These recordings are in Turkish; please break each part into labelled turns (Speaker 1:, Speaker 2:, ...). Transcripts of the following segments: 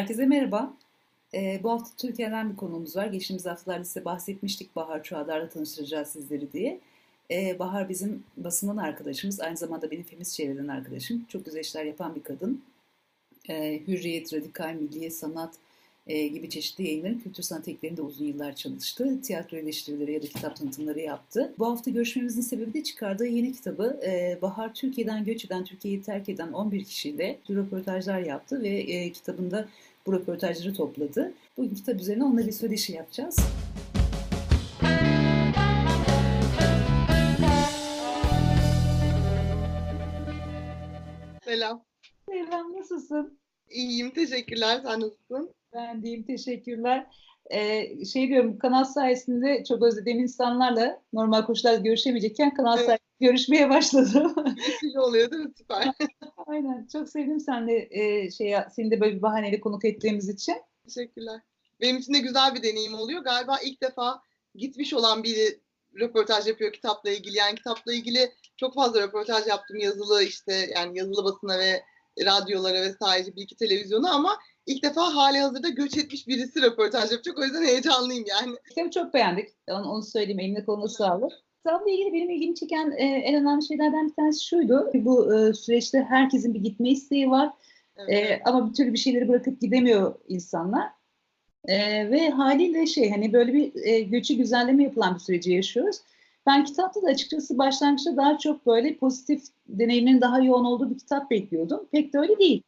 Speaker 1: Herkese merhaba. Ee, bu hafta Türkiye'den bir konumuz var. Geçtiğimiz haftalarda size bahsetmiştik Bahar Çuhadar'la tanıştıracağız sizleri diye. Ee, Bahar bizim basından arkadaşımız. Aynı zamanda benim feminist çevreden arkadaşım. Çok güzel işler yapan bir kadın. Ee, hürriyet, radikal, milliye, sanat e, gibi çeşitli yayınların kültür sanat eklerinde uzun yıllar çalıştı. Tiyatro eleştirileri ya da kitap tanıtımları yaptı. Bu hafta görüşmemizin sebebi de çıkardığı yeni kitabı. Ee, Bahar Türkiye'den göç eden, Türkiye'yi terk eden 11 kişiyle röportajlar yaptı ve e, kitabında bu röportajları topladı. Bugün kitap üzerine onunla bir söyleşi yapacağız.
Speaker 2: Selam.
Speaker 1: Selam, nasılsın?
Speaker 2: İyiyim, teşekkürler. Sen nasılsın?
Speaker 1: Ben deyim, teşekkürler. Ee, şey diyorum, kanal sayesinde çok özlediğim insanlarla normal koşullarda görüşemeyecekken kanal evet. sayesinde görüşmeye başladım.
Speaker 2: Güzel oluyor değil mi? Süper.
Speaker 1: Aynen, çok sevdim sen de e, şey, seni de böyle bir bahaneyle konuk ettiğimiz için.
Speaker 2: Teşekkürler. Benim için de güzel bir deneyim oluyor. Galiba ilk defa gitmiş olan biri röportaj yapıyor kitapla ilgili. Yani kitapla ilgili çok fazla röportaj yaptım yazılı işte yani yazılı basına ve radyolara vesaire bir iki televizyona ama ilk defa hali hazırda göç etmiş birisi röportaj yapacak. O yüzden heyecanlıyım yani.
Speaker 1: Kitabı çok beğendik. Onu, onu söyleyeyim. Eline koluna sağlık. Kitapla ilgili benim ilgimi çeken e, en önemli şeylerden bir tanesi şuydu. Bu e, süreçte herkesin bir gitme isteği var. Evet. E, ama bir türlü bir şeyleri bırakıp gidemiyor insanlar. E, ve haliyle şey hani böyle bir e, göçü güzelleme yapılan bir süreci yaşıyoruz. Ben kitapta da açıkçası başlangıçta daha çok böyle pozitif deneyimlerin daha yoğun olduğu bir kitap bekliyordum. Pek de öyle değil.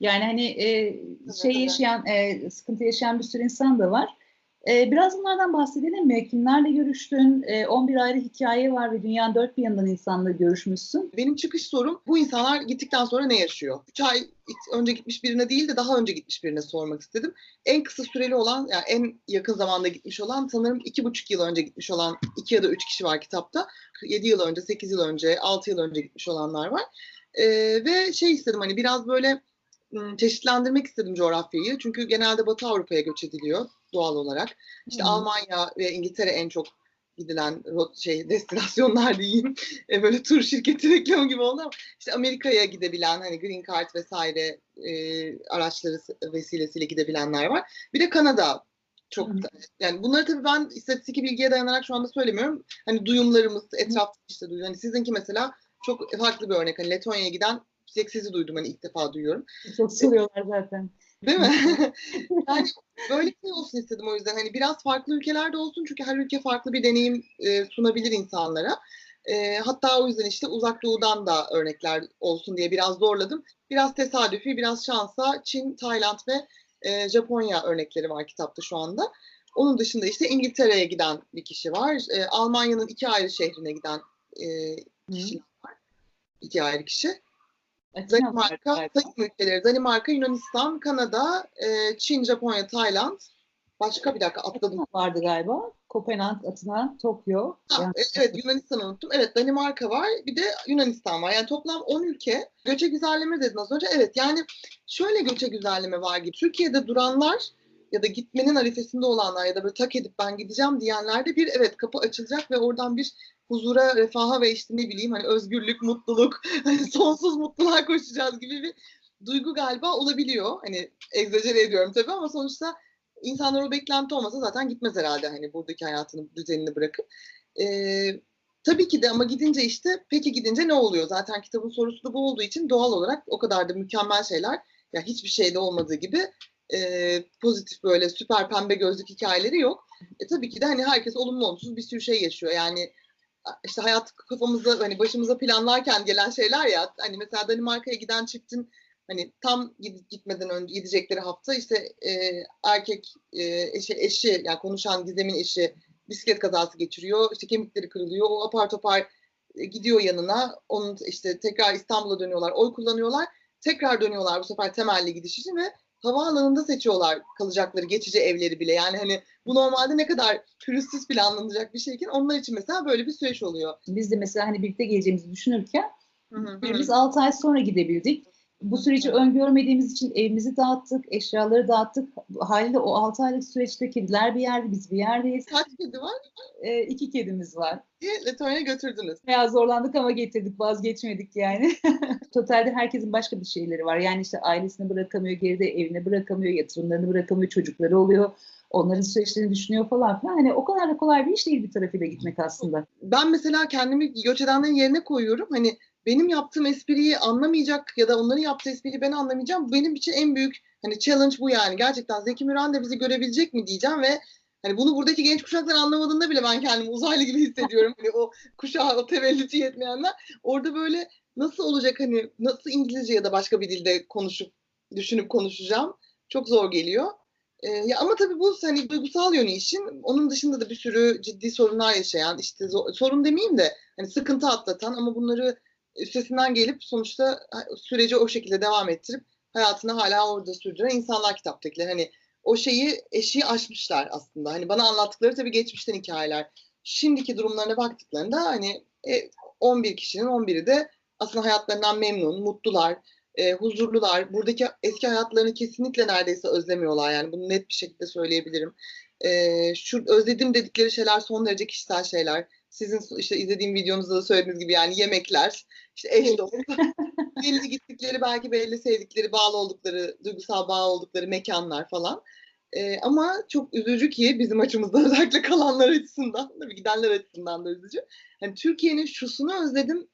Speaker 1: Yani hani e, şey yaşayan, e, sıkıntı yaşayan bir sürü insan da var. E, biraz bunlardan bahsedelim mi? Kimlerle görüştün? E, 11 ayrı hikaye var ve dünyanın dört bir yanından insanla görüşmüşsün.
Speaker 2: Benim çıkış sorum bu insanlar gittikten sonra ne yaşıyor? 3 ay önce gitmiş birine değil de daha önce gitmiş birine sormak istedim. En kısa süreli olan, yani en yakın zamanda gitmiş olan sanırım iki buçuk yıl önce gitmiş olan iki ya da üç kişi var kitapta. 7 yıl önce, 8 yıl önce, 6 yıl önce gitmiş olanlar var. E, ve şey istedim hani biraz böyle çeşitlendirmek istedim coğrafyayı. Çünkü genelde Batı Avrupa'ya göç ediliyor doğal olarak. İşte hmm. Almanya ve İngiltere en çok gidilen şey destinasyonlar diyeyim. E, böyle tur şirketi reklamı gibi oldu ama işte Amerika'ya gidebilen hani Green Card vesaire e, araçları vesilesiyle gidebilenler var. Bir de Kanada çok da, yani bunları tabii ben istatistik bilgiye dayanarak şu anda söylemiyorum. Hani duyumlarımız etrafta işte duyuyor. Hani sizinki mesela çok farklı bir örnek. Hani Letonya'ya giden sizi duydum hani ilk defa duyuyorum.
Speaker 1: Çok soruyorlar zaten.
Speaker 2: Değil mi? yani böyle bir şey olsun istedim o yüzden. Hani biraz farklı ülkelerde olsun çünkü her ülke farklı bir deneyim e, sunabilir insanlara. E, hatta o yüzden işte uzak doğudan da örnekler olsun diye biraz zorladım. Biraz tesadüfi, biraz şansa Çin, Tayland ve e, Japonya örnekleri var kitapta şu anda. Onun dışında işte İngiltere'ye giden bir kişi var. E, Almanya'nın iki ayrı şehrine giden e, kişi var. İki ayrı kişi. Danimarka, sayın ülkeleri. Danimarka, Yunanistan, Kanada, e, Çin, Japonya, Tayland. Başka bir dakika atladım.
Speaker 1: Vardı galiba. Kopenhag, Atina, Tokyo.
Speaker 2: Ha, yani... Evet Yunanistan'ı unuttum. Evet Danimarka var. Bir de Yunanistan var. Yani toplam 10 ülke. Göçe güzelleme dedin az önce. Evet yani şöyle göçe güzelleme var gibi. Türkiye'de duranlar ya da gitmenin arifesinde olanlar ya da böyle tak edip ben gideceğim diyenlerde bir evet kapı açılacak ve oradan bir huzura, refaha ve işte ne bileyim hani özgürlük, mutluluk, hani sonsuz mutluluğa koşacağız gibi bir duygu galiba olabiliyor. Hani egzajere ediyorum tabii ama sonuçta insanlar o beklenti olmasa zaten gitmez herhalde hani buradaki hayatını, düzenini bırakıp. Ee, tabii ki de ama gidince işte peki gidince ne oluyor? Zaten kitabın sorusu da bu olduğu için doğal olarak o kadar da mükemmel şeyler ya hiçbir şeyde olmadığı gibi e, pozitif böyle süper pembe gözlük hikayeleri yok. E, tabii ki de hani herkes olumlu olumsuz bir sürü şey yaşıyor. Yani işte hayat kafamızda hani başımıza planlarken gelen şeyler ya hani mesela Danimarka'ya giden çiftin hani tam gitmeden önce gidecekleri hafta işte e, erkek e, eşi, eşi yani konuşan Gizem'in eşi bisiklet kazası geçiriyor işte kemikleri kırılıyor o apar topar e, gidiyor yanına onun işte tekrar İstanbul'a dönüyorlar oy kullanıyorlar tekrar dönüyorlar bu sefer temelli gidiş için ve havaalanında seçiyorlar kalacakları geçici evleri bile. Yani hani bu normalde ne kadar pürüzsüz planlanacak bir şeyken onlar için mesela böyle bir süreç oluyor.
Speaker 1: Biz de mesela hani birlikte geleceğimizi düşünürken hı hı. biz 6 ay sonra gidebildik. Bu süreci öngörmediğimiz için evimizi dağıttık, eşyaları dağıttık. Haliyle o 6 aylık süreçte kediler bir yerde, biz bir yerdeyiz.
Speaker 2: Kaç kedi var?
Speaker 1: E, iki kedimiz var.
Speaker 2: diye Letonya'ya götürdünüz.
Speaker 1: Bayağı zorlandık ama getirdik, vazgeçmedik yani. Totalde herkesin başka bir şeyleri var. Yani işte ailesini bırakamıyor, geride evine bırakamıyor, yatırımlarını bırakamıyor, çocukları oluyor. Onların süreçlerini düşünüyor falan filan. Hani o kadar da kolay bir iş değil bir tarafıyla gitmek aslında.
Speaker 2: Ben mesela kendimi göç edenlerin yerine koyuyorum. Hani benim yaptığım espriyi anlamayacak ya da onların yaptığı espriyi ben anlamayacağım. Benim için en büyük hani challenge bu yani. Gerçekten Zeki Müren de bizi görebilecek mi diyeceğim ve hani bunu buradaki genç kuşaklar anlamadığında bile ben kendimi uzaylı gibi hissediyorum. Hani o kuşağı, o tevellütü yetmeyenler. Orada böyle nasıl olacak hani nasıl İngilizce ya da başka bir dilde konuşup düşünüp konuşacağım. Çok zor geliyor. Ee, ya ama tabii bu hani duygusal yönü işin. Onun dışında da bir sürü ciddi sorunlar yaşayan, işte zo- sorun demeyeyim de hani sıkıntı atlatan ama bunları üstesinden gelip sonuçta süreci o şekilde devam ettirip hayatını hala orada sürdüren insanlar kitaptakiler. Hani o şeyi eşiği aşmışlar aslında. Hani bana anlattıkları tabii geçmişten hikayeler. Şimdiki durumlarına baktıklarında hani e, 11 kişinin 11'i de aslında hayatlarından memnun, mutlular, e, huzurlular. Buradaki eski hayatlarını kesinlikle neredeyse özlemiyorlar. Yani bunu net bir şekilde söyleyebilirim. E, şu özledim dedikleri şeyler son derece kişisel şeyler. Sizin işte izlediğim videonuzda da söylediğiniz gibi yani yemekler, işte eş dost, belli gittikleri belki belli sevdikleri, bağlı oldukları, duygusal bağ oldukları mekanlar falan. Ee, ama çok üzücü ki bizim açımızdan özellikle kalanlar açısından, tabii gidenler açısından da üzücü. Hani Türkiye'nin şusunu özledim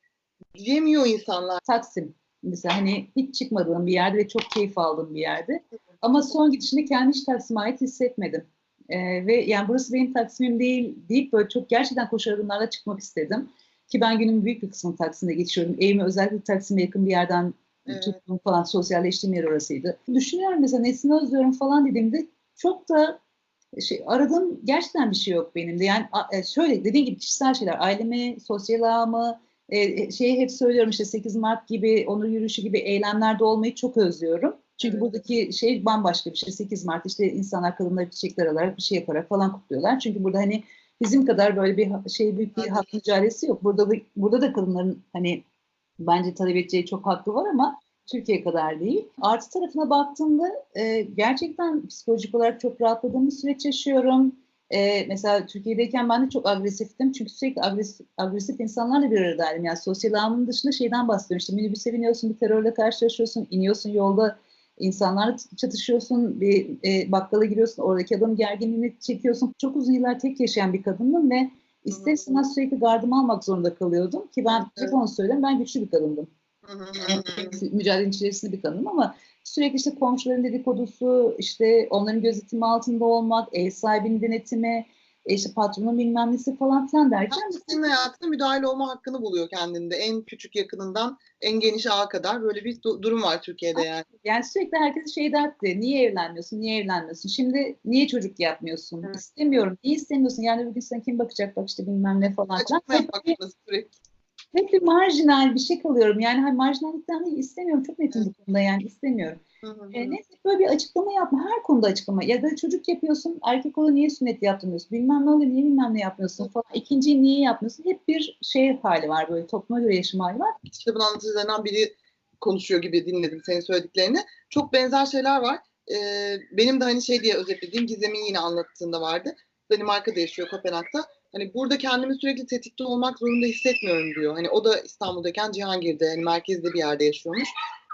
Speaker 2: diyemiyor insanlar.
Speaker 1: Taksim mesela hani hiç çıkmadığım bir yerde ve çok keyif aldığım bir yerde. Ama son gidişinde kendi hiç Taksim'e ait hissetmedim. Ee, ve yani burası benim Taksim'im değil deyip böyle çok gerçekten koşu adımlarla çıkmak istedim. Ki ben günümün büyük bir kısmını Taksim'de geçiyorum. Evimi özellikle Taksim'e yakın bir yerden
Speaker 2: Evet.
Speaker 1: tuttum falan. Sosyalleştiğim yer orasıydı. Düşünüyorum mesela nesini özlüyorum falan dediğimde çok da şey, aradığım gerçekten bir şey yok benim de. Yani e, şöyle dediğim gibi kişisel şeyler. Ailemi, sosyal ağımı, e, şeyi hep söylüyorum işte 8 Mart gibi, onur yürüyüşü gibi eylemlerde olmayı çok özlüyorum. Çünkü
Speaker 2: Evet.
Speaker 1: buradaki şey bambaşka bir şey. 8 Mart işte insanlar kadınlar çiçekler alarak bir şey yaparak falan kutluyorlar. Çünkü burada hani bizim kadar böyle bir şey büyük bir hak mücadelesi yok. Burada da, burada da kadınların hani bence talep edeceği çok hakkı var ama Türkiye kadar değil. Artı tarafına baktığımda e, gerçekten psikolojik olarak çok rahatladığım bir süreç yaşıyorum. E, mesela Türkiye'deyken ben de çok agresiftim. Çünkü sürekli agresif, agresif insanlarla bir aradaydım. Yani sosyal ağımın dışında şeyden bahsediyorum. İşte minibüse biniyorsun, bir terörle karşılaşıyorsun, iniyorsun yolda insanlarla çatışıyorsun, bir e, bakkala giriyorsun, oradaki adamın gerginliğini çekiyorsun. Çok uzun yıllar tek yaşayan bir kadındım ve ister istemez sürekli gardımı almak zorunda kalıyordum. Ki ben hep onu söylüyorum, ben güçlü bir kadındım
Speaker 2: hı.
Speaker 1: mücadelenin içerisinde bir kadınım ama sürekli işte komşuların dedikodusu, işte onların gözetimi altında olmak, ev sahibinin denetimi, işte patronun bilmem nesi falan filan derken
Speaker 2: senin hayatına müdahale olma hakkını buluyor kendinde. En küçük yakınından en geniş ağa kadar. Böyle bir du- durum var Türkiye'de yani.
Speaker 1: yani sürekli herkes şey derdi, niye evlenmiyorsun, niye evlenmiyorsun, şimdi niye çocuk yapmıyorsun,
Speaker 2: Evet.
Speaker 1: istemiyorum, niye istemiyorsun, yani bugün sana kim bakacak? Bak işte bilmem ne falan.
Speaker 2: Zorundasın sürekli.
Speaker 1: Hep bir marjinal bir şey kalıyorum. Yani hani marjinallikten değil istemiyorum, çok netim bu konuda yani istemiyorum. E, neyse böyle bir açıklama yapma. Her konuda açıklama. Ya da çocuk yapıyorsun, erkek olur niye sünnet yaptırmıyorsun? Bilmem ne oluyor, niye bilmem ne yapmıyorsun falan. İkinciyi niye yapmıyorsun? Hep bir şey hali var böyle topluma göre yaşam hali var.
Speaker 2: kitabın anlatıcılarından biri konuşuyor gibi dinledim senin söylediklerini. Çok benzer şeyler var. Ee, benim de hani şey diye özetlediğim Gizem'in yine anlattığında vardı. Danimarka'da yaşıyor Kopenhag'da. Hani burada kendimi sürekli tetikte olmak zorunda hissetmiyorum diyor. Hani o da İstanbul'dayken Cihangir'de hani merkezde bir yerde yaşıyormuş.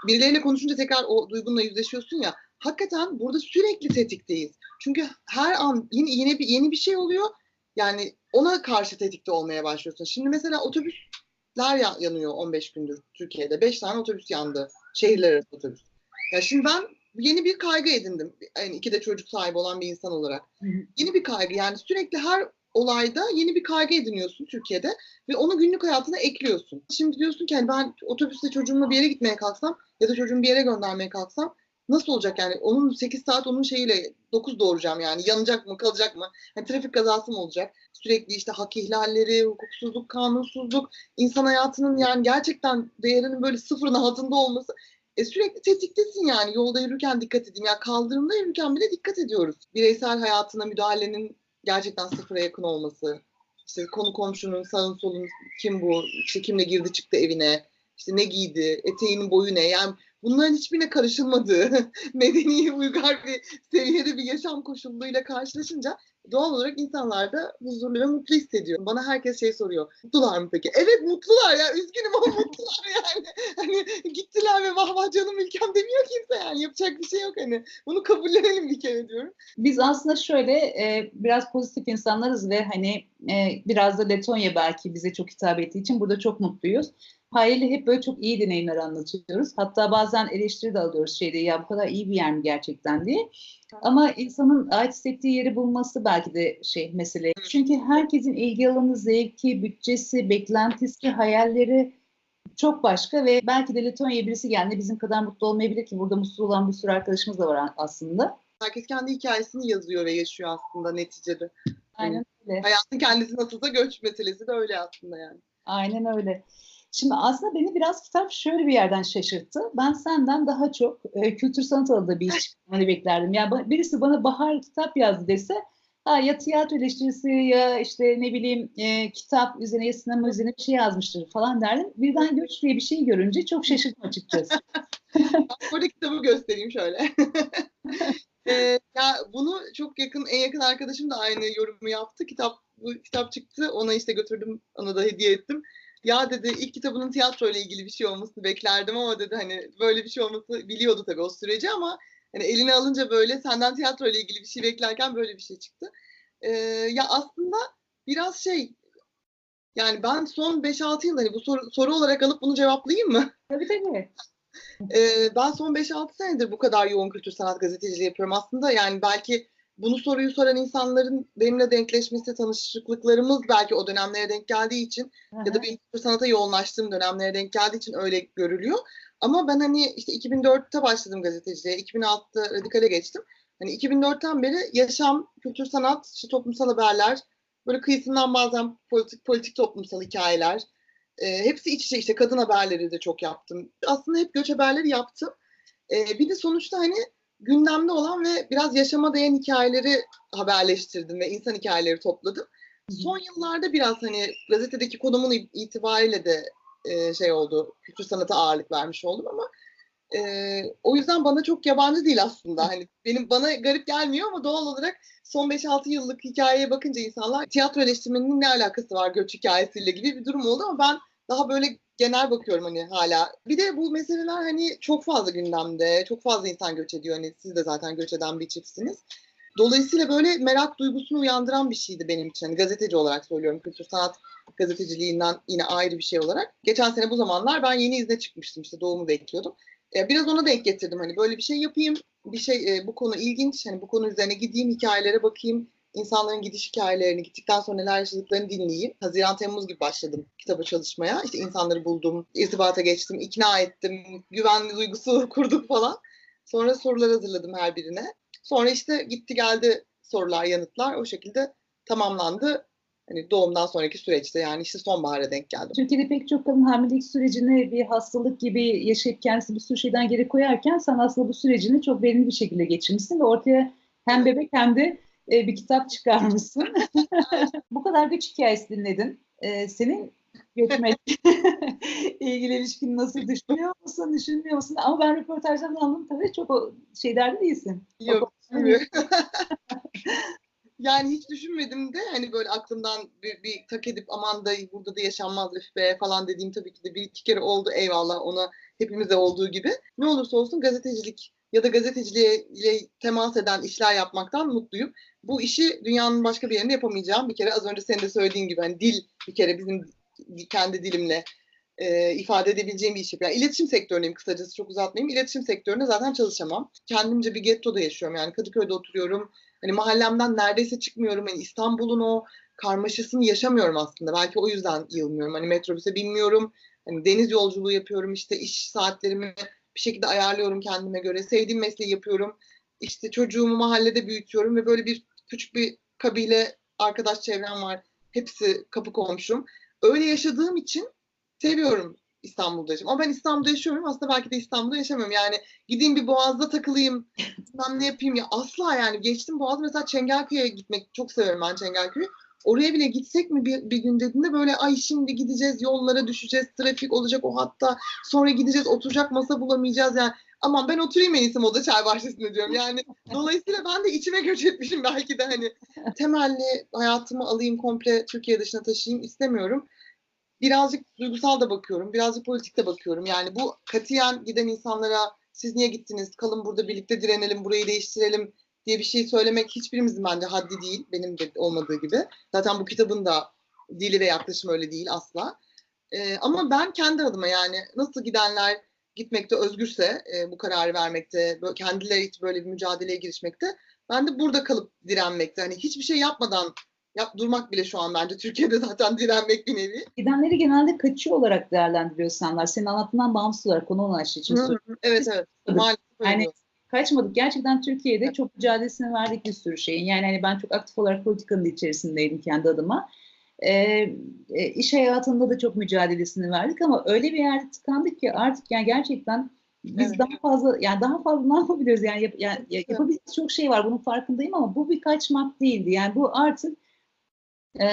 Speaker 2: Birileriyle konuşunca tekrar o duygunla yüzleşiyorsun ya. Hakikaten burada sürekli tetikteyiz. Çünkü her an yeni yeni bir yeni bir şey oluyor. Yani ona karşı tetikte olmaya başlıyorsun. Şimdi mesela otobüsler ya- yanıyor 15 gündür Türkiye'de. 5 tane otobüs yandı. Şehirler arası otobüs. Ya şimdi ben yeni bir kaygı edindim. Yani iki de çocuk sahibi olan bir insan olarak. Yeni bir kaygı yani sürekli her olayda yeni bir kaygı ediniyorsun Türkiye'de ve onu günlük hayatına ekliyorsun. Şimdi diyorsun ki hani ben otobüste çocuğumla bir yere gitmeye kalksam ya da çocuğumu bir yere göndermeye kalksam nasıl olacak yani? Onun 8 saat onun şeyiyle 9 doğuracağım yani. Yanacak mı, kalacak mı? Hani trafik kazası mı olacak? Sürekli işte hak ihlalleri, hukuksuzluk, kanunsuzluk, insan hayatının yani gerçekten değerinin böyle sıfırın altında olması. E sürekli tetiktesin yani. Yolda yürürken dikkat edeyim. Ya kaldırımda yürürken bile dikkat ediyoruz. Bireysel hayatına müdahalenin gerçekten sıfıra yakın olması. İşte konu komşunun sağın solun kim bu, işte kimle girdi çıktı evine, işte ne giydi, eteğinin boyu ne. Yani bunların hiçbirine karışılmadığı, medeni, uygar bir seviyede bir yaşam koşulluyla karşılaşınca doğal olarak insanlar da huzurlu ve mutlu hissediyor. Bana herkes şey soruyor. Mutlular mı peki? Evet mutlular ya. Üzgünüm ama mutlular yani. Hani gittiler ve vah vah canım ülkem demiyor kimse yani. Yapacak bir şey yok hani. Bunu kabullenelim bir kere diyorum.
Speaker 1: Biz aslında şöyle e, biraz pozitif insanlarız ve hani e, biraz da Letonya belki bize çok hitap ettiği için burada çok mutluyuz. Hayali hep böyle çok iyi deneyimler anlatıyoruz. Hatta bazen eleştiri de alıyoruz şeyde ya bu kadar iyi bir yer mi gerçekten diye. Ama insanın ait hissettiği yeri bulması belki de şey mesele. Çünkü herkesin ilgi alanı, zevki, bütçesi, beklentisi, hayalleri çok başka ve belki de Letonya'ya birisi geldiğinde bizim kadar mutlu olmayabilir ki burada mutsuz olan bir sürü arkadaşımız da var aslında.
Speaker 2: Herkes kendi hikayesini yazıyor ve yaşıyor aslında neticede.
Speaker 1: Aynen öyle.
Speaker 2: Hayatın kendisi nasılsa göç meselesi de öyle aslında yani.
Speaker 1: Aynen öyle. Şimdi aslında beni biraz kitap şöyle bir yerden şaşırttı. Ben senden daha çok e, kültür sanat alanında bir iş çıkmanı beklerdim. Yani birisi bana Bahar kitap yazdı dese ha, ya tiyatro eleştirisi ya işte ne bileyim e, kitap üzerine ya sinema üzerine bir şey yazmıştır falan derdim. Birden göç diye bir şey görünce çok şaşırdım açıkçası.
Speaker 2: Burada kitabı göstereyim şöyle. Ee, ya bunu çok yakın, en yakın arkadaşım da aynı yorumu yaptı. Kitap bu kitap çıktı, ona işte götürdüm, ona da hediye ettim. Ya dedi ilk kitabının tiyatro ile ilgili bir şey olmasını beklerdim ama dedi hani böyle bir şey olması biliyordu tabii o süreci ama hani eline alınca böyle senden tiyatro ile ilgili bir şey beklerken böyle bir şey çıktı. Ee, ya aslında biraz şey yani ben son 5-6 yıl hani bu soru, soru olarak alıp bunu cevaplayayım mı?
Speaker 1: tabii tabii.
Speaker 2: Ee, ben son 5-6 senedir bu kadar yoğun kültür sanat gazeteciliği yapıyorum. Aslında yani belki bunu soruyu soran insanların benimle denkleşmesi, tanışıklıklarımız belki o dönemlere denk geldiği için ya da kültür sanata yoğunlaştığım dönemlere denk geldiği için öyle görülüyor. Ama ben hani işte 2004'te başladım gazeteciliğe, 2006'da radikale geçtim. Hani 2004'ten beri yaşam, kültür sanat, işte toplumsal haberler, böyle kıyısından bazen politik politik toplumsal hikayeler, e, hepsi iç içe işte kadın haberleri de çok yaptım. Aslında hep göç haberleri yaptım. E, bir de sonuçta hani gündemde olan ve biraz yaşama değen hikayeleri haberleştirdim ve insan hikayeleri topladım. Son yıllarda biraz hani gazetedeki konumun itibariyle de e, şey oldu, kültür sanata ağırlık vermiş oldum ama e, o yüzden bana çok yabancı değil aslında. Hani benim bana garip gelmiyor ama doğal olarak son 5-6 yıllık hikayeye bakınca insanlar tiyatro eleştirmeninin ne alakası var göç hikayesiyle gibi bir durum oldu ama ben daha böyle genel bakıyorum hani hala. Bir de bu meseleler hani çok fazla gündemde, çok fazla insan göç ediyor. Hani siz de zaten göç eden bir çiftsiniz. Dolayısıyla böyle merak duygusunu uyandıran bir şeydi benim için. Hani gazeteci olarak söylüyorum. Kültür sanat gazeteciliğinden yine ayrı bir şey olarak. Geçen sene bu zamanlar ben yeni izne çıkmıştım işte doğumu bekliyordum. E, biraz ona denk getirdim hani böyle bir şey yapayım. Bir şey e, bu konu ilginç. Hani bu konu üzerine gideyim hikayelere bakayım insanların gidiş hikayelerini, gittikten sonra neler yaşadıklarını dinleyeyim. Haziran Temmuz gibi başladım kitaba çalışmaya. İşte insanları buldum, irtibata geçtim, ikna ettim, güvenli duygusu kurduk falan. Sonra sorular hazırladım her birine. Sonra işte gitti geldi sorular, yanıtlar o şekilde tamamlandı. Hani doğumdan sonraki süreçte yani işte sonbahara denk geldim.
Speaker 1: Türkiye'de pek çok kadın hamilelik sürecini bir hastalık gibi yaşayıp kendisi bir sürü şeyden geri koyarken sen aslında bu sürecini çok verimli bir şekilde geçirmişsin ve ortaya hem bebek hem de e, bir kitap çıkarmışsın. Bu kadar göç hikayesi dinledin. E, senin göçme ilgili ilişkin nasıl düşünüyor musun, düşünmüyor musun? Ama ben röportajdan anladım tabii çok o şeylerde değilsin.
Speaker 2: Yok, yani hiç düşünmedim de hani böyle aklımdan bir, bir tak edip aman da burada da yaşanmaz üf be falan dediğim tabii ki de bir iki kere oldu eyvallah ona hepimize olduğu gibi. Ne olursa olsun gazetecilik ya da gazeteciliğe temas eden işler yapmaktan mutluyum. Bu işi dünyanın başka bir yerinde yapamayacağım. Bir kere az önce senin de söylediğin gibi hani dil bir kere bizim kendi dilimle e, ifade edebileceğim bir iş yapıyorum. Yani iletişim sektöründeyim kısacası çok uzatmayayım. İletişim sektöründe zaten çalışamam. Kendimce bir gettoda yaşıyorum yani Kadıköy'de oturuyorum. Hani mahallemden neredeyse çıkmıyorum. Yani İstanbul'un o karmaşasını yaşamıyorum aslında. Belki o yüzden yılmıyorum. Hani metrobüse binmiyorum. Hani deniz yolculuğu yapıyorum. İşte iş saatlerimi bir şekilde ayarlıyorum kendime göre. Sevdiğim mesleği yapıyorum. İşte çocuğumu mahallede büyütüyorum ve böyle bir küçük bir kabile arkadaş çevrem var. Hepsi kapı komşum. Öyle yaşadığım için seviyorum İstanbul'da yaşıyorum. Ama ben İstanbul'da yaşıyorum. Aslında belki de İstanbul'da yaşamıyorum. Yani gideyim bir Boğaz'da takılayım. Ben ne yapayım ya asla yani. Geçtim Boğaz mesela Çengelköy'e gitmek çok seviyorum ben Çengelköy'ü. Oraya bile gitsek mi bir, bir gün dediğinde böyle ay şimdi gideceğiz yollara düşeceğiz trafik olacak o hatta sonra gideceğiz oturacak masa bulamayacağız. Yani aman ben oturayım en iyisi moda çay bahçesinde. diyorum. Yani dolayısıyla ben de içime göç etmişim. Belki de hani temelli hayatımı alayım komple Türkiye dışına taşıyayım istemiyorum. Birazcık duygusal da bakıyorum birazcık politik de bakıyorum. Yani bu katiyen giden insanlara siz niye gittiniz? Kalın burada birlikte direnelim burayı değiştirelim diye bir şey söylemek hiçbirimizin bence haddi değil. Benim de olmadığı gibi. Zaten bu kitabın da dili ve yaklaşımı öyle değil asla. Ee, ama ben kendi adıma yani nasıl gidenler gitmekte özgürse e, bu kararı vermekte, böyle, kendileri böyle bir mücadeleye girişmekte ben de burada kalıp direnmekte. Hani hiçbir şey yapmadan yap, durmak bile şu an bence Türkiye'de zaten direnmek bir nevi.
Speaker 1: Gidenleri genelde kaçıyor olarak değerlendiriyor insanlar. Senin anlattığından bağımsız olarak konu olan şey için
Speaker 2: Hı hı. Evet evet. Maalesef
Speaker 1: Yani. Kaçmadık. Gerçekten Türkiye'de çok mücadelesini verdik bir sürü şeyin. Yani hani ben çok aktif olarak politikanın içerisindeydim kendi adıma. Ee, e, iş hayatında da çok mücadelesini verdik ama öyle bir yerde tıkandık ki artık yani gerçekten biz
Speaker 2: Evet.
Speaker 1: daha fazla yani daha fazla ne yapabiliriz yani, yap, yani ya- yapabildiğimiz çok şey var bunun farkındayım ama bu bir kaçmak değildi. Yani bu artık e,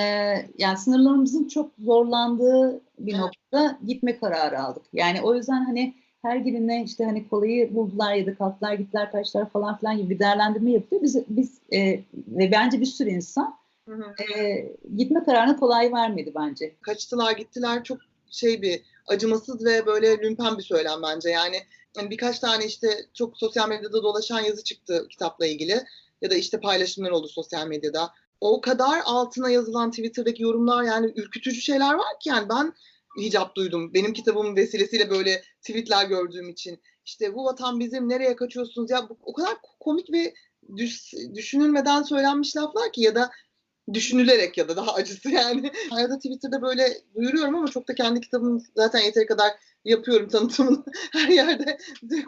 Speaker 1: yani sınırlarımızın çok zorlandığı bir
Speaker 2: Evet.
Speaker 1: noktada gitme kararı aldık. Yani o yüzden hani her birine işte hani kolayı buldular ya da kalktılar gittiler kaçtılar falan filan gibi bir değerlendirme yapıyor. Biz, biz e, ve bence bir sürü insan
Speaker 2: Hı hı.
Speaker 1: e, gitme kararını kolay vermedi bence.
Speaker 2: kaçtılar gittiler çok şey bir acımasız ve böyle lümpen bir söylem bence yani hani birkaç tane işte çok sosyal medyada dolaşan yazı çıktı kitapla ilgili ya da işte paylaşımlar oldu sosyal medyada. O kadar altına yazılan Twitter'daki yorumlar yani ürkütücü şeyler var ki yani ben hicap duydum. Benim kitabımın vesilesiyle böyle tweetler gördüğüm için. İşte bu vatan bizim nereye kaçıyorsunuz ya o kadar komik ve düş, düşünülmeden söylenmiş laflar ki ya da düşünülerek ya da daha acısı yani. Arada Twitter'da böyle duyuruyorum ama çok da kendi kitabımı zaten yeteri kadar yapıyorum tanıtımını her yerde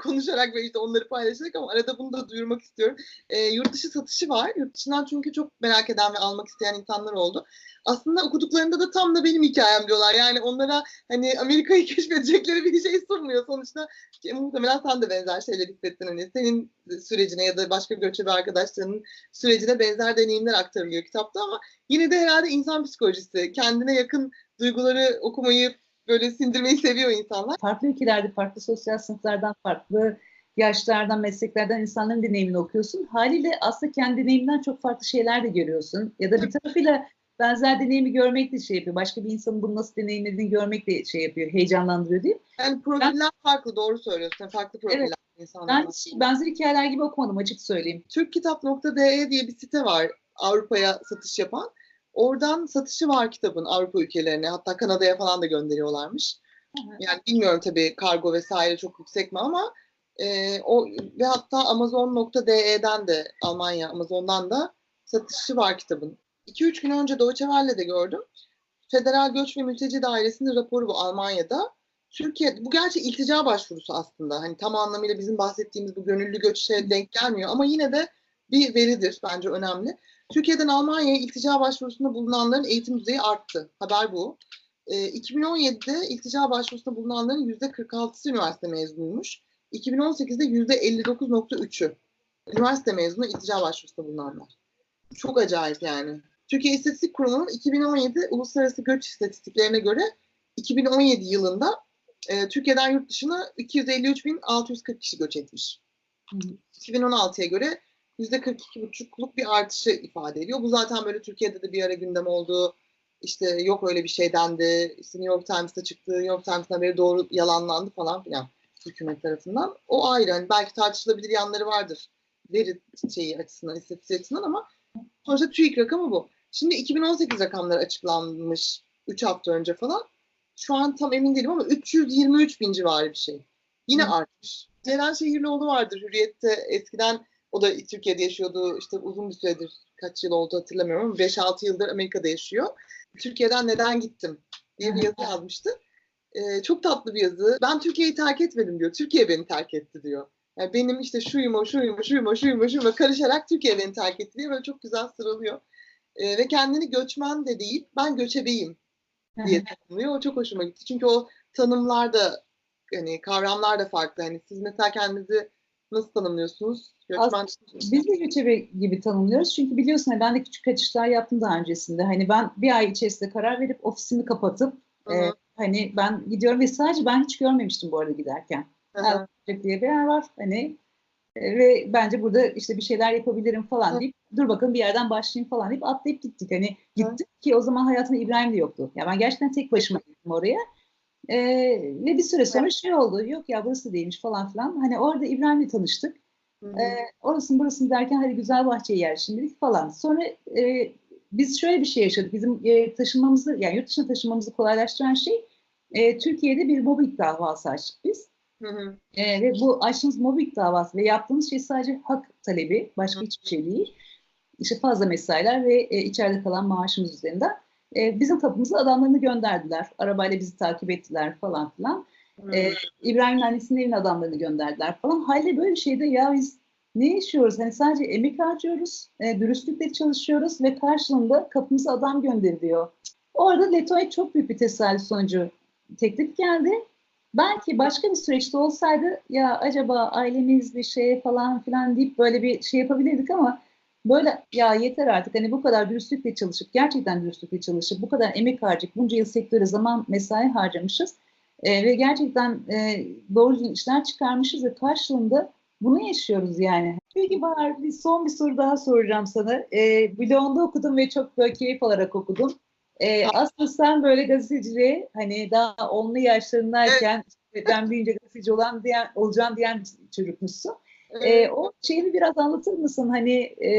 Speaker 2: konuşarak ve işte onları paylaşarak ama arada bunu da duyurmak istiyorum. E, yurt dışı satışı var. Yurt dışından çünkü çok merak eden ve almak isteyen insanlar oldu. Aslında okuduklarında da tam da benim hikayem diyorlar. Yani onlara hani Amerika'yı keşfedecekleri bir şey sunmuyor. Sonuçta ki, muhtemelen sen de benzer şeyler hissettin. Hani senin sürecine ya da başka göçebe arkadaşlarının sürecine benzer deneyimler aktarılıyor kitapta ama yine de herhalde insan psikolojisi, kendine yakın duyguları okumayı böyle sindirmeyi seviyor insanlar.
Speaker 1: Farklı ülkelerde, farklı sosyal sınıflardan, farklı yaşlardan, mesleklerden insanların deneyimini okuyorsun. Haliyle aslında kendi deneyiminden çok farklı şeyler de görüyorsun. Ya da bir tarafıyla benzer deneyimi görmek de şey yapıyor. Başka bir insanın bunu nasıl deneyimlediğini görmek de şey yapıyor, heyecanlandırıyor değil mi?
Speaker 2: Yani profiller farklı, doğru söylüyorsun. Farklı profiller
Speaker 1: Evet.
Speaker 2: insanlar.
Speaker 1: Ben şey, benzer hikayeler gibi okumadım açık söyleyeyim.
Speaker 2: Türkkitap.de diye bir site var Avrupa'ya satış yapan. Oradan satışı var kitabın Avrupa ülkelerine. Hatta Kanada'ya falan da gönderiyorlarmış.
Speaker 1: Hı hı.
Speaker 2: Yani bilmiyorum tabii kargo vesaire çok yüksek mi ama e, o ve hatta Amazon.de'den de Almanya Amazon'dan da satışı var kitabın. 2-3 gün önce Deutsche Welle'de gördüm. Federal Göç ve Mülteci Dairesi'nin raporu bu Almanya'da. Türkiye, bu gerçi iltica başvurusu aslında. Hani tam anlamıyla bizim bahsettiğimiz bu gönüllü göçe denk gelmiyor ama yine de bir veridir bence önemli. Türkiye'den Almanya'ya iltica başvurusunda bulunanların eğitim düzeyi arttı. Haber bu. E, 2017'de iltica başvurusunda bulunanların %46'sı üniversite mezunuymuş. 2018'de %59.3'ü üniversite mezunu iltica başvurusunda bulunanlar. Çok acayip yani. Türkiye İstatistik Kurumu'nun 2017 Uluslararası Göç İstatistiklerine göre 2017 yılında e, Türkiye'den yurt dışına 253.640 kişi göç etmiş.
Speaker 1: Hı hı.
Speaker 2: 2016'ya göre %42,5'luk bir artışı ifade ediyor. Bu zaten böyle Türkiye'de de bir ara gündem oldu. İşte yok öyle bir şey dendi. İşte New York Times'ta çıktı. New York Times'ın haberi doğru yalanlandı falan filan hükümet tarafından. O ayrı. Hani belki tartışılabilir yanları vardır. Veri şeyi açısından, istatistik açısından ama sonuçta TÜİK rakamı bu. Şimdi 2018 rakamları açıklanmış 3 hafta önce falan. Şu an tam emin değilim ama 323 bin civarı bir şey. Yine
Speaker 1: Hı.
Speaker 2: artmış. Ceren Şehirlioğlu vardır Hürriyet'te eskiden o da Türkiye'de yaşıyordu işte uzun bir süredir kaç yıl oldu hatırlamıyorum ama 5-6 yıldır Amerika'da yaşıyor. Türkiye'den neden gittim diye bir yazı yazmıştı. Ee, çok tatlı bir yazı. Ben Türkiye'yi terk etmedim diyor. Türkiye beni terk etti diyor. Yani benim işte şuyum o, şuyum o, şuyum o, şuyum o, şuyum o karışarak Türkiye beni terk etti diye böyle çok güzel sıralıyor. Ee, ve kendini göçmen de değil, ben göçebeyim diye tanımlıyor. O çok hoşuma gitti. Çünkü o tanımlar da hani kavramlar da farklı. Hani siz mesela kendinizi Nasıl tanımlıyorsunuz? Göçmen
Speaker 1: Biz de göçebe gibi tanımlıyoruz. Çünkü biliyorsun hani ben de küçük kaçışlar yaptım daha öncesinde. Hani ben bir ay içerisinde karar verip ofisimi kapatıp
Speaker 2: Hı
Speaker 1: e, hani ben gidiyorum ve sadece ben hiç görmemiştim bu arada giderken. Alacak diye bir yer var. Hani e, ve bence burada işte bir şeyler yapabilirim falan
Speaker 2: Hı.
Speaker 1: deyip dur bakalım bir yerden başlayayım falan deyip atlayıp gittik. Hani gittik ki o zaman hayatımda İbrahim de yoktu. Ya ben gerçekten tek başıma gittim oraya. E, ve bir süre sonra şey oldu. Yok ya burası değilmiş falan filan. Hani orada İbrahim'le tanıştık.
Speaker 2: Hı hı.
Speaker 1: E, orasını burasını derken hadi güzel bahçeye yerleştirdik falan. Sonra e, biz şöyle bir şey yaşadık. Bizim e, taşınmamızı yani yurt dışına taşınmamızı kolaylaştıran şey e, Türkiye'de bir mobbing davası açtık biz.
Speaker 2: Hı hı.
Speaker 1: E, ve bu açtığımız mobbing davası ve yaptığımız şey sadece hak talebi, başka
Speaker 2: Hı.
Speaker 1: hiçbir şey değil. İşte fazla mesailer ve e, içeride kalan maaşımız üzerinden. E, bizim kapımıza adamlarını gönderdiler. Arabayla bizi takip ettiler falan filan.
Speaker 2: Hı.
Speaker 1: E, İbrahim'in annesinin evine adamlarını gönderdiler falan. Hayli böyle şeyde ya biz ne yaşıyoruz? Hani sadece emek harcıyoruz, e, dürüstlükle çalışıyoruz ve karşılığında kapımıza adam gönderiliyor. Orada Leto'ya çok büyük bir tesadüf sonucu teklif geldi. Belki başka bir süreçte olsaydı ya acaba ailemiz bir şeye falan filan deyip böyle bir şey yapabilirdik ama böyle ya yeter artık hani bu kadar dürüstlükle çalışıp gerçekten dürüstlükle çalışıp bu kadar emek harcayıp bunca yıl sektöre zaman mesai harcamışız. E, ve gerçekten e, doğru düzgün işler çıkarmışız ve karşılığında bunu yaşıyoruz yani. Peki Bahar bir son bir soru daha soracağım sana. E, blogunda okudum ve çok böyle keyif alarak okudum. E, aslında sen böyle gazeteciliğe hani daha onlu yaşlarındayken işte ben büyüyünce gazeteci olan diyen, olacağım diyen çocukmuşsun. E, o şeyini biraz anlatır mısın? Hani e,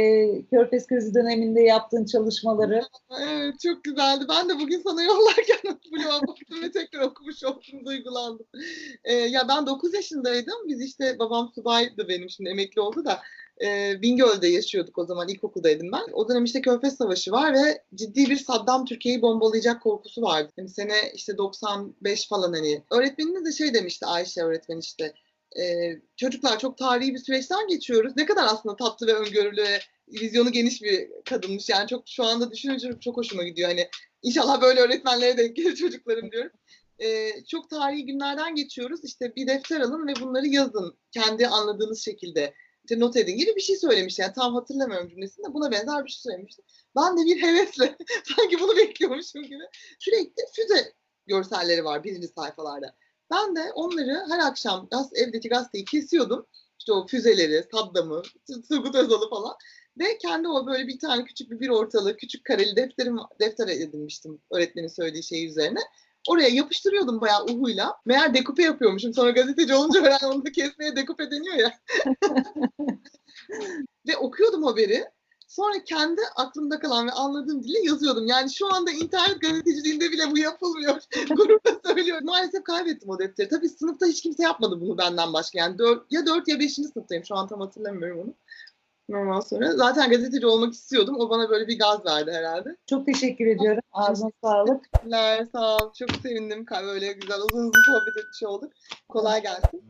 Speaker 1: Körfez krizi döneminde yaptığın çalışmaları.
Speaker 2: Evet çok güzeldi. Ben de bugün sana yollarken bloğa baktım ve tekrar okumuş oldum, duygulandım. Ee, ya ben 9 yaşındaydım. Biz işte babam subaydı benim şimdi emekli oldu da e, Bingöl'de yaşıyorduk o zaman ilkokuldaydım ben. O dönem işte Körfez Savaşı var ve ciddi bir Saddam Türkiye'yi bombalayacak korkusu vardı. Yani sene işte 95 falan hani. Öğretmenimiz de şey demişti Ayşe öğretmen işte. E, çocuklar çok tarihi bir süreçten geçiyoruz. Ne kadar aslında tatlı ve öngörülü vizyonu geniş bir kadınmış. Yani çok şu anda düşününce çok hoşuma gidiyor. Hani inşallah böyle öğretmenlere denk gelir çocuklarım diyorum. Ee, çok tarihi günlerden geçiyoruz. İşte bir defter alın ve bunları yazın. Kendi anladığınız şekilde. İşte not edin gibi bir şey söylemiş. Yani tam hatırlamıyorum cümlesini de buna benzer bir şey söylemişti. Ben de bir hevesle sanki bunu bekliyormuşum gibi. Sürekli füze görselleri var birinci sayfalarda. Ben de onları her akşam gaz, evdeki gazeteyi kesiyordum. İşte o füzeleri, Saddam'ı, Turgut Özal'ı falan. Ve kendi o böyle bir tane küçük bir bir ortalığı, küçük kareli defterim, defter edinmiştim öğretmenin söylediği şey üzerine. Oraya yapıştırıyordum bayağı uhuyla. Meğer dekupe yapıyormuşum. Sonra gazeteci olunca öğren onu da kesmeye dekupe deniyor ya. ve okuyordum haberi. Sonra kendi aklımda kalan ve anladığım dille yazıyordum. Yani şu anda internet gazeteciliğinde bile bu yapılmıyor. Gururla söylüyorum. Maalesef kaybettim o defteri. Tabii sınıfta hiç kimse yapmadı bunu benden başka. Yani dört, ya 4 ya 5. sınıftayım. Şu an tam hatırlamıyorum onu. Ondan sonra zaten gazeteci olmak istiyordum. O bana böyle bir gaz verdi herhalde.
Speaker 1: Çok teşekkür ediyorum. Ağzına sağlık.
Speaker 2: Teşekkürler, sağ ol. Çok sevindim. Böyle güzel uzun uzun sohbet etmiş olduk. Kolay gelsin.